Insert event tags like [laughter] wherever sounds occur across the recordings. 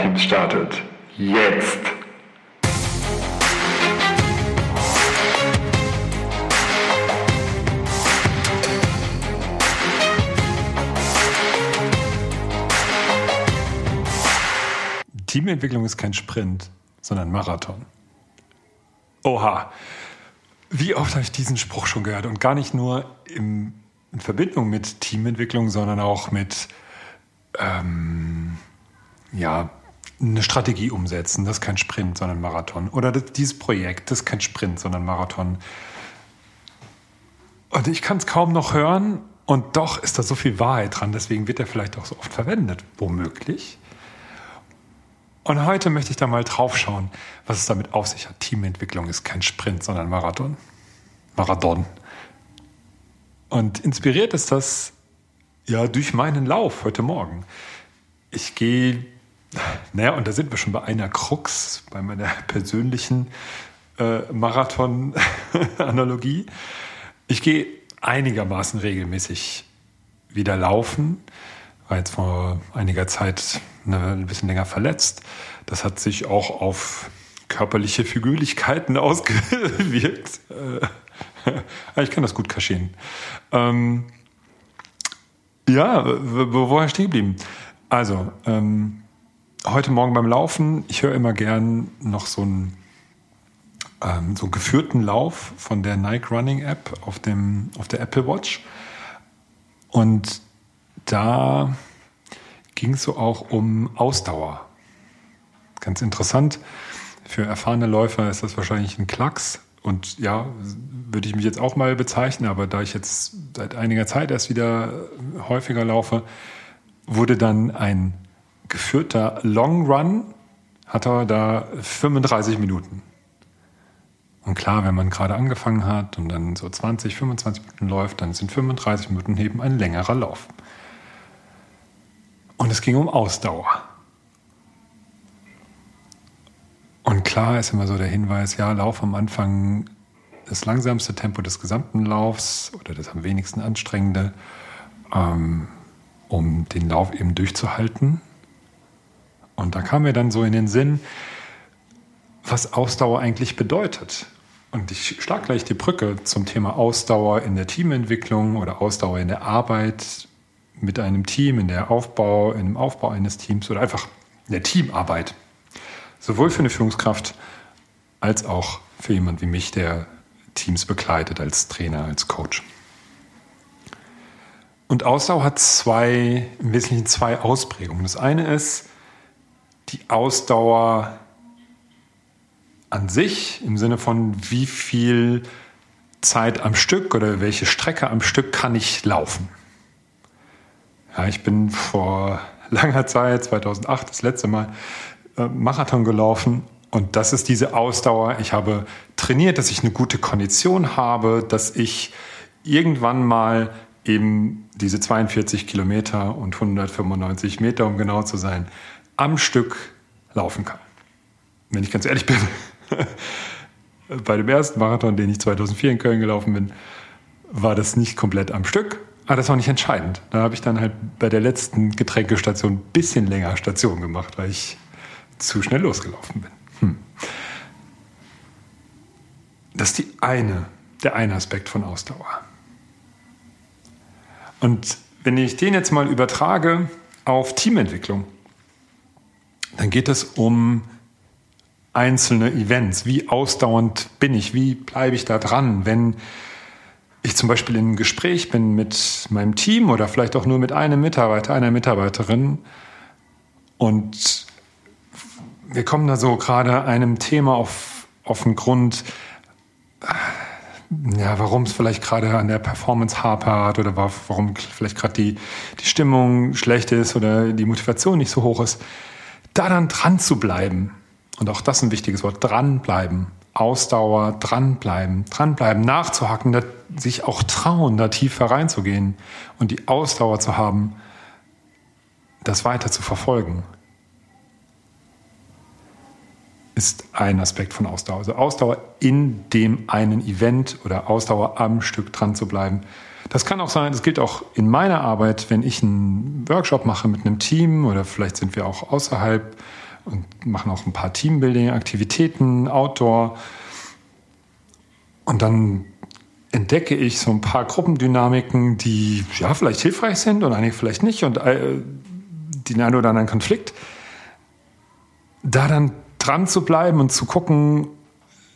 Powerteams startet. Jetzt! Teamentwicklung ist kein Sprint, sondern Marathon. Oha, wie oft habe ich diesen Spruch schon gehört und gar nicht nur im, in Verbindung mit Teamentwicklung, sondern auch mit ähm, ja, eine Strategie umsetzen. Das ist kein Sprint, sondern Marathon. Oder das, dieses Projekt, das ist kein Sprint, sondern Marathon. Und ich kann es kaum noch hören und doch ist da so viel Wahrheit dran. Deswegen wird er vielleicht auch so oft verwendet. Womöglich. Und heute möchte ich da mal drauf schauen, was es damit auf sich hat. Teamentwicklung ist kein Sprint, sondern Marathon. Marathon. Und inspiriert ist das ja durch meinen Lauf heute Morgen. Ich gehe, naja, und da sind wir schon bei einer Krux, bei meiner persönlichen äh, Marathon-Analogie. Ich gehe einigermaßen regelmäßig wieder laufen war jetzt vor einiger Zeit ein bisschen länger verletzt. Das hat sich auch auf körperliche Figürlichkeiten [laughs] ausgewirkt. Äh, [laughs] ich kann das gut kaschieren. Ähm, ja, wo war ich stehen geblieben? Also, ähm, heute Morgen beim Laufen, ich höre immer gern noch so einen, ähm, so einen geführten Lauf von der Nike Running App auf, dem, auf der Apple Watch. Und da ging es so auch um Ausdauer. Ganz interessant. Für erfahrene Läufer ist das wahrscheinlich ein Klacks. Und ja, würde ich mich jetzt auch mal bezeichnen, aber da ich jetzt seit einiger Zeit erst wieder häufiger laufe, wurde dann ein geführter Long Run, hat er da 35 Minuten. Und klar, wenn man gerade angefangen hat und dann so 20, 25 Minuten läuft, dann sind 35 Minuten eben ein längerer Lauf. Und es ging um Ausdauer. Und klar ist immer so der Hinweis, ja, Lauf am Anfang das langsamste Tempo des gesamten Laufs oder das am wenigsten anstrengende, ähm, um den Lauf eben durchzuhalten. Und da kam mir dann so in den Sinn, was Ausdauer eigentlich bedeutet. Und ich schlage gleich die Brücke zum Thema Ausdauer in der Teamentwicklung oder Ausdauer in der Arbeit mit einem Team, in der Aufbau, in dem Aufbau eines Teams oder einfach in der Teamarbeit. Sowohl für eine Führungskraft als auch für jemand wie mich, der Teams begleitet als Trainer, als Coach. Und Ausdauer hat zwei, im Wesentlichen zwei Ausprägungen. Das eine ist die Ausdauer an sich im Sinne von wie viel Zeit am Stück oder welche Strecke am Stück kann ich laufen. Ja, ich bin vor [laughs] langer Zeit, 2008, das letzte Mal äh, Marathon gelaufen. Und das ist diese Ausdauer. Ich habe trainiert, dass ich eine gute Kondition habe, dass ich irgendwann mal eben diese 42 Kilometer und 195 Meter, um genau zu sein, am Stück laufen kann. Wenn ich ganz ehrlich bin, [laughs] bei dem ersten Marathon, den ich 2004 in Köln gelaufen bin, war das nicht komplett am Stück, aber das war nicht entscheidend. Da habe ich dann halt bei der letzten Getränkestation ein bisschen länger Station gemacht, weil ich zu schnell losgelaufen bin. Hm. Das ist die eine, der eine Aspekt von Ausdauer. Und wenn ich den jetzt mal übertrage auf Teamentwicklung, dann geht es um einzelne Events. Wie ausdauernd bin ich? Wie bleibe ich da dran, wenn ich zum Beispiel in einem Gespräch bin mit meinem Team oder vielleicht auch nur mit einem Mitarbeiter, einer Mitarbeiterin und wir kommen da so gerade einem Thema auf, auf den Grund, ja, warum es vielleicht gerade an der Performance hapert oder warum vielleicht gerade die, die Stimmung schlecht ist oder die Motivation nicht so hoch ist, da dann dran zu bleiben. Und auch das ist ein wichtiges Wort, dranbleiben. Ausdauer, dranbleiben, dranbleiben, nachzuhacken, sich auch trauen, da tiefer reinzugehen und die Ausdauer zu haben, das weiter zu verfolgen, ist ein Aspekt von Ausdauer. Also Ausdauer in dem einen Event oder Ausdauer am Stück dran zu bleiben. Das kann auch sein, das gilt auch in meiner Arbeit, wenn ich einen Workshop mache mit einem Team oder vielleicht sind wir auch außerhalb und machen auch ein paar Teambuilding-Aktivitäten, Outdoor. Und dann entdecke ich so ein paar Gruppendynamiken, die ja vielleicht hilfreich sind und einige vielleicht nicht und äh, den einen oder anderen Konflikt. Da dann dran zu bleiben und zu gucken,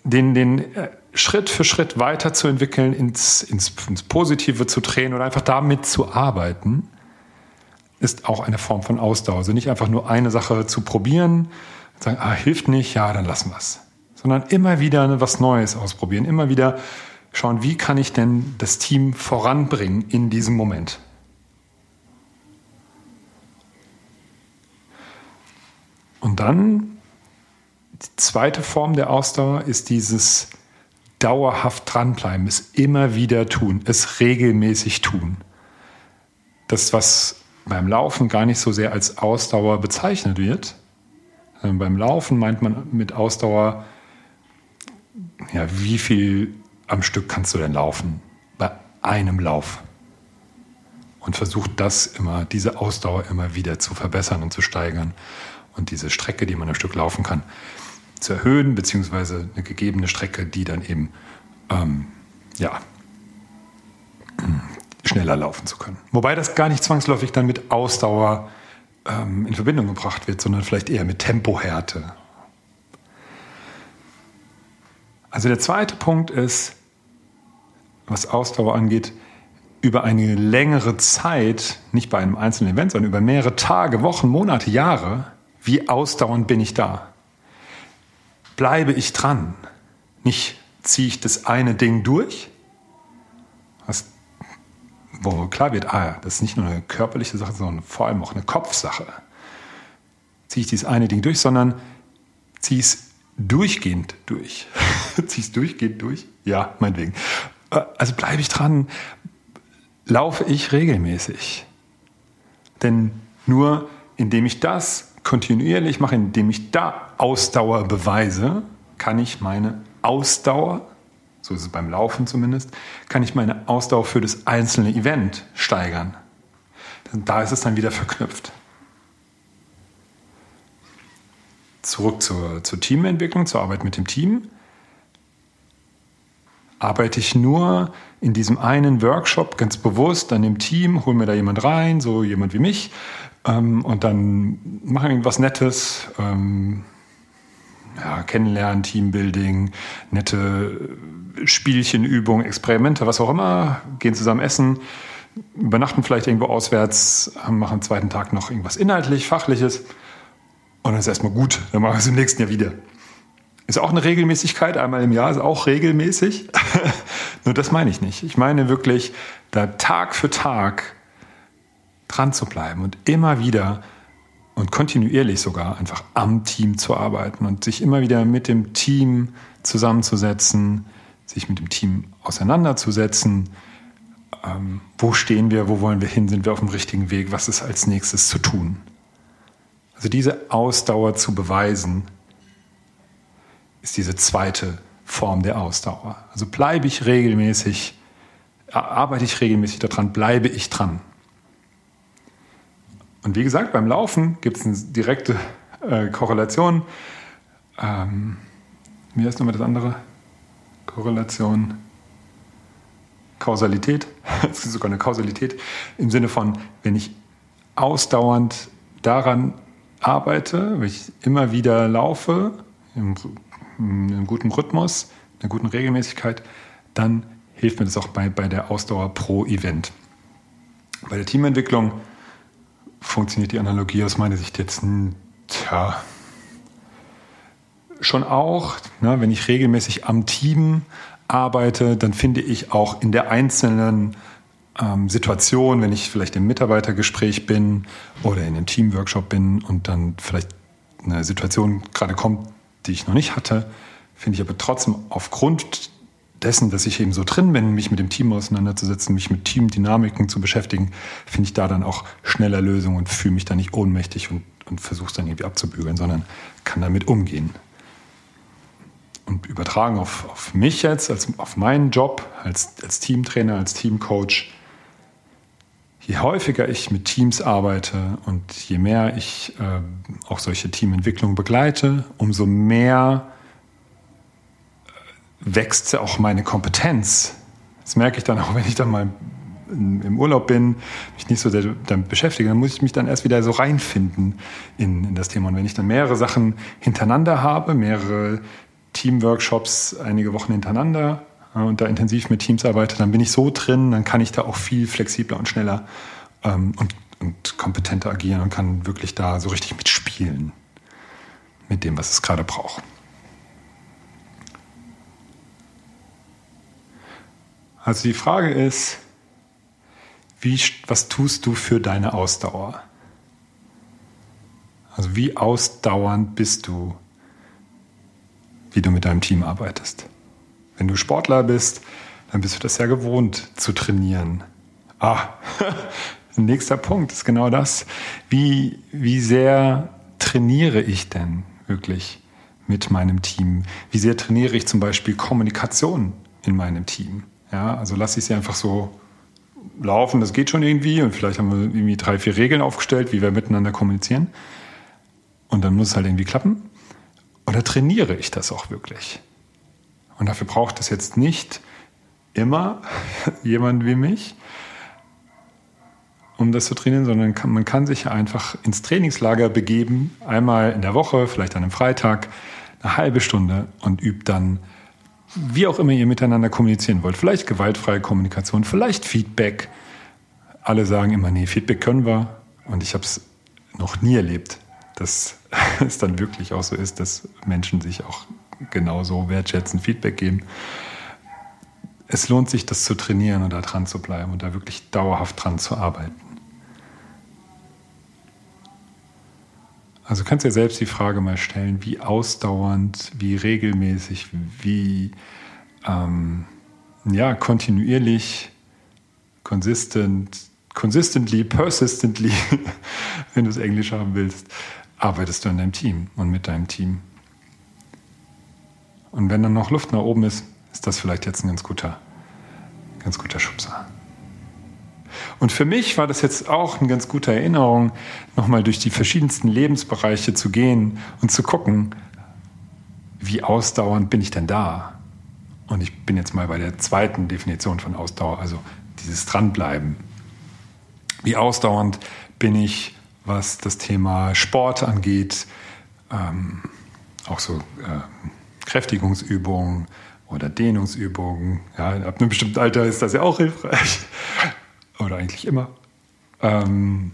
den, den äh, Schritt für Schritt weiterzuentwickeln, ins, ins, ins Positive zu drehen oder einfach damit zu arbeiten, ist auch eine Form von Ausdauer. Also nicht einfach nur eine Sache zu probieren, sagen, ah, hilft nicht, ja, dann lassen wir es. Sondern immer wieder was Neues ausprobieren, immer wieder schauen, wie kann ich denn das Team voranbringen in diesem Moment. Und dann die zweite Form der Ausdauer ist dieses dauerhaft dranbleiben, es immer wieder tun, es regelmäßig tun. Das, was beim Laufen gar nicht so sehr als Ausdauer bezeichnet wird. Ähm, beim Laufen meint man mit Ausdauer, ja, wie viel am Stück kannst du denn laufen? Bei einem Lauf. Und versucht das immer, diese Ausdauer immer wieder zu verbessern und zu steigern. Und diese Strecke, die man am Stück laufen kann, zu erhöhen, beziehungsweise eine gegebene Strecke, die dann eben ähm, ja, [clears throat] schneller laufen zu können. Wobei das gar nicht zwangsläufig dann mit Ausdauer ähm, in Verbindung gebracht wird, sondern vielleicht eher mit Tempohärte. Also der zweite Punkt ist, was Ausdauer angeht, über eine längere Zeit, nicht bei einem einzelnen Event, sondern über mehrere Tage, Wochen, Monate, Jahre, wie ausdauernd bin ich da? Bleibe ich dran. Nicht ziehe ich das eine Ding durch, was, wo klar wird, ah, das ist nicht nur eine körperliche Sache, sondern vor allem auch eine Kopfsache. Ziehe ich dieses eine Ding durch, sondern ziehe es durchgehend durch. [laughs] ziehe es durchgehend durch? Ja, meinetwegen. Äh, also bleibe ich dran, laufe ich regelmäßig. Denn nur indem ich das kontinuierlich mache, indem ich da Ausdauer beweise, kann ich meine Ausdauer, so ist es beim Laufen zumindest, kann ich meine Ausdauer für das einzelne Event steigern. Da ist es dann wieder verknüpft. Zurück zur, zur Teamentwicklung, zur Arbeit mit dem Team. Arbeite ich nur in diesem einen Workshop ganz bewusst an dem Team, hole mir da jemand rein, so jemand wie mich, ähm, und dann machen irgendwas Nettes, ähm, ja, kennenlernen, Teambuilding, nette Spielchenübungen, Experimente, was auch immer, gehen zusammen essen, übernachten vielleicht irgendwo auswärts, machen am zweiten Tag noch irgendwas inhaltlich, fachliches und dann ist erstmal gut, dann machen wir es im nächsten Jahr wieder. Ist auch eine Regelmäßigkeit, einmal im Jahr ist auch regelmäßig. [laughs] Nur das meine ich nicht. Ich meine wirklich, da Tag für Tag dran zu bleiben und immer wieder und kontinuierlich sogar einfach am Team zu arbeiten und sich immer wieder mit dem Team zusammenzusetzen, sich mit dem Team auseinanderzusetzen. Ähm, wo stehen wir, wo wollen wir hin, sind wir auf dem richtigen Weg, was ist als nächstes zu tun? Also diese Ausdauer zu beweisen, ist diese zweite Form der Ausdauer. Also bleibe ich regelmäßig, arbeite ich regelmäßig daran, bleibe ich dran. Und wie gesagt, beim Laufen gibt es eine direkte äh, Korrelation. Ähm, wie heißt nochmal das andere? Korrelation. Kausalität. [laughs] es ist sogar eine Kausalität im Sinne von, wenn ich ausdauernd daran arbeite, wenn ich immer wieder laufe, im, in einem guten Rhythmus, einer guten Regelmäßigkeit, dann hilft mir das auch bei, bei der Ausdauer pro Event. Bei der Teamentwicklung funktioniert die Analogie aus meiner Sicht jetzt, tja, schon auch, ne, wenn ich regelmäßig am Team arbeite, dann finde ich auch in der einzelnen ähm, Situation, wenn ich vielleicht im Mitarbeitergespräch bin oder in einem Teamworkshop bin und dann vielleicht eine Situation gerade kommt, die ich noch nicht hatte, finde ich aber trotzdem aufgrund dessen, dass ich eben so drin bin, mich mit dem Team auseinanderzusetzen, mich mit Teamdynamiken zu beschäftigen, finde ich da dann auch schneller Lösungen und fühle mich da nicht ohnmächtig und, und versuche es dann irgendwie abzubügeln, sondern kann damit umgehen. Und übertragen auf, auf mich jetzt, als, auf meinen Job als, als Teamtrainer, als Teamcoach, je häufiger ich mit Teams arbeite und je mehr ich äh, auch solche Teamentwicklungen begleite, umso mehr wächst auch meine Kompetenz. Das merke ich dann auch, [laughs] wenn ich dann mal im Urlaub bin, mich nicht so sehr damit beschäftige, dann muss ich mich dann erst wieder so reinfinden in, in das Thema. Und wenn ich dann mehrere Sachen hintereinander habe, mehrere Teamworkshops einige Wochen hintereinander, und da intensiv mit Teams arbeite, dann bin ich so drin, dann kann ich da auch viel flexibler und schneller ähm, und, und kompetenter agieren und kann wirklich da so richtig mitspielen mit dem, was es gerade braucht. Also die Frage ist, wie, was tust du für deine Ausdauer? Also wie ausdauernd bist du, wie du mit deinem Team arbeitest? Wenn du Sportler bist, dann bist du das ja gewohnt zu trainieren. Ah, [laughs] nächster Punkt ist genau das. Wie, wie sehr trainiere ich denn wirklich mit meinem Team? Wie sehr trainiere ich zum Beispiel Kommunikation in meinem Team? Ja, also lasse ich sie einfach so laufen, das geht schon irgendwie und vielleicht haben wir irgendwie drei, vier Regeln aufgestellt, wie wir miteinander kommunizieren. Und dann muss es halt irgendwie klappen. Oder trainiere ich das auch wirklich? Und dafür braucht es jetzt nicht immer [laughs] jemand wie mich, um das zu trainieren, sondern kann, man kann sich einfach ins Trainingslager begeben, einmal in der Woche, vielleicht an einem Freitag, eine halbe Stunde und übt dann, wie auch immer ihr miteinander kommunizieren wollt. Vielleicht gewaltfreie Kommunikation, vielleicht Feedback. Alle sagen immer, nee, Feedback können wir. Und ich habe es noch nie erlebt, dass [laughs] es dann wirklich auch so ist, dass Menschen sich auch genauso wertschätzen, Feedback geben. Es lohnt sich, das zu trainieren und da dran zu bleiben und da wirklich dauerhaft dran zu arbeiten. Also kannst du dir selbst die Frage mal stellen, wie ausdauernd, wie regelmäßig, wie ähm, ja, kontinuierlich, consistent, consistently, persistently, [laughs] wenn du es Englisch haben willst, arbeitest du in deinem Team und mit deinem Team. Und wenn dann noch Luft nach oben ist, ist das vielleicht jetzt ein ganz guter, ganz guter Schubser. Und für mich war das jetzt auch eine ganz gute Erinnerung, nochmal durch die verschiedensten Lebensbereiche zu gehen und zu gucken, wie ausdauernd bin ich denn da? Und ich bin jetzt mal bei der zweiten Definition von Ausdauer, also dieses Dranbleiben. Wie ausdauernd bin ich, was das Thema Sport angeht, ähm, auch so äh, Kräftigungsübungen oder Dehnungsübungen. Ja, ab einem bestimmten Alter ist das ja auch hilfreich. Oder eigentlich immer. Ähm,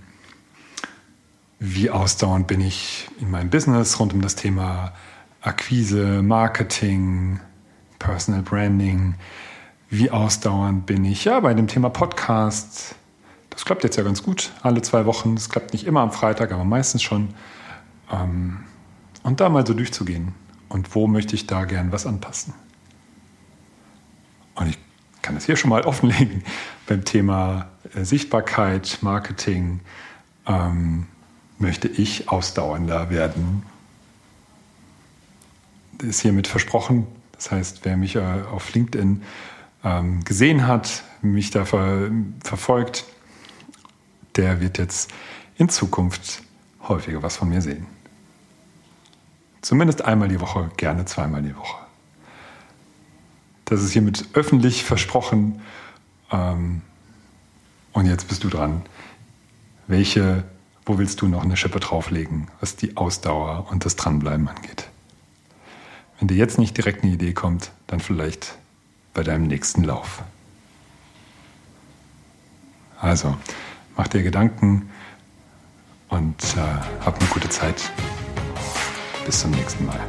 wie ausdauernd bin ich in meinem Business rund um das Thema Akquise, Marketing, Personal Branding? Wie ausdauernd bin ich ja bei dem Thema Podcast? Das klappt jetzt ja ganz gut, alle zwei Wochen. Das klappt nicht immer am Freitag, aber meistens schon. Ähm, und da mal so durchzugehen und wo möchte ich da gern was anpassen. Und ich kann das hier schon mal [laughs] offenlegen beim Thema Sichtbarkeit, Marketing. Ähm, möchte ich ausdauernder werden. Das ist hiermit versprochen. Das heißt, wer mich äh, auf LinkedIn ähm, gesehen hat, mich da ver verfolgt, der wird jetzt in Zukunft häufiger was von mir sehen. Zumindest einmal die Woche, gerne zweimal die Woche. Das ist hiermit öffentlich versprochen. Ähm, und jetzt bist du dran. Welche, wo willst du noch eine Schippe drauflegen, was die Ausdauer und das Dranbleiben angeht? Wenn dir jetzt nicht direkt eine Idee kommt, dann vielleicht bei deinem nächsten Lauf. Also, mach dir Gedanken und äh, hab eine gute Zeit. Bis zum nächsten Mal.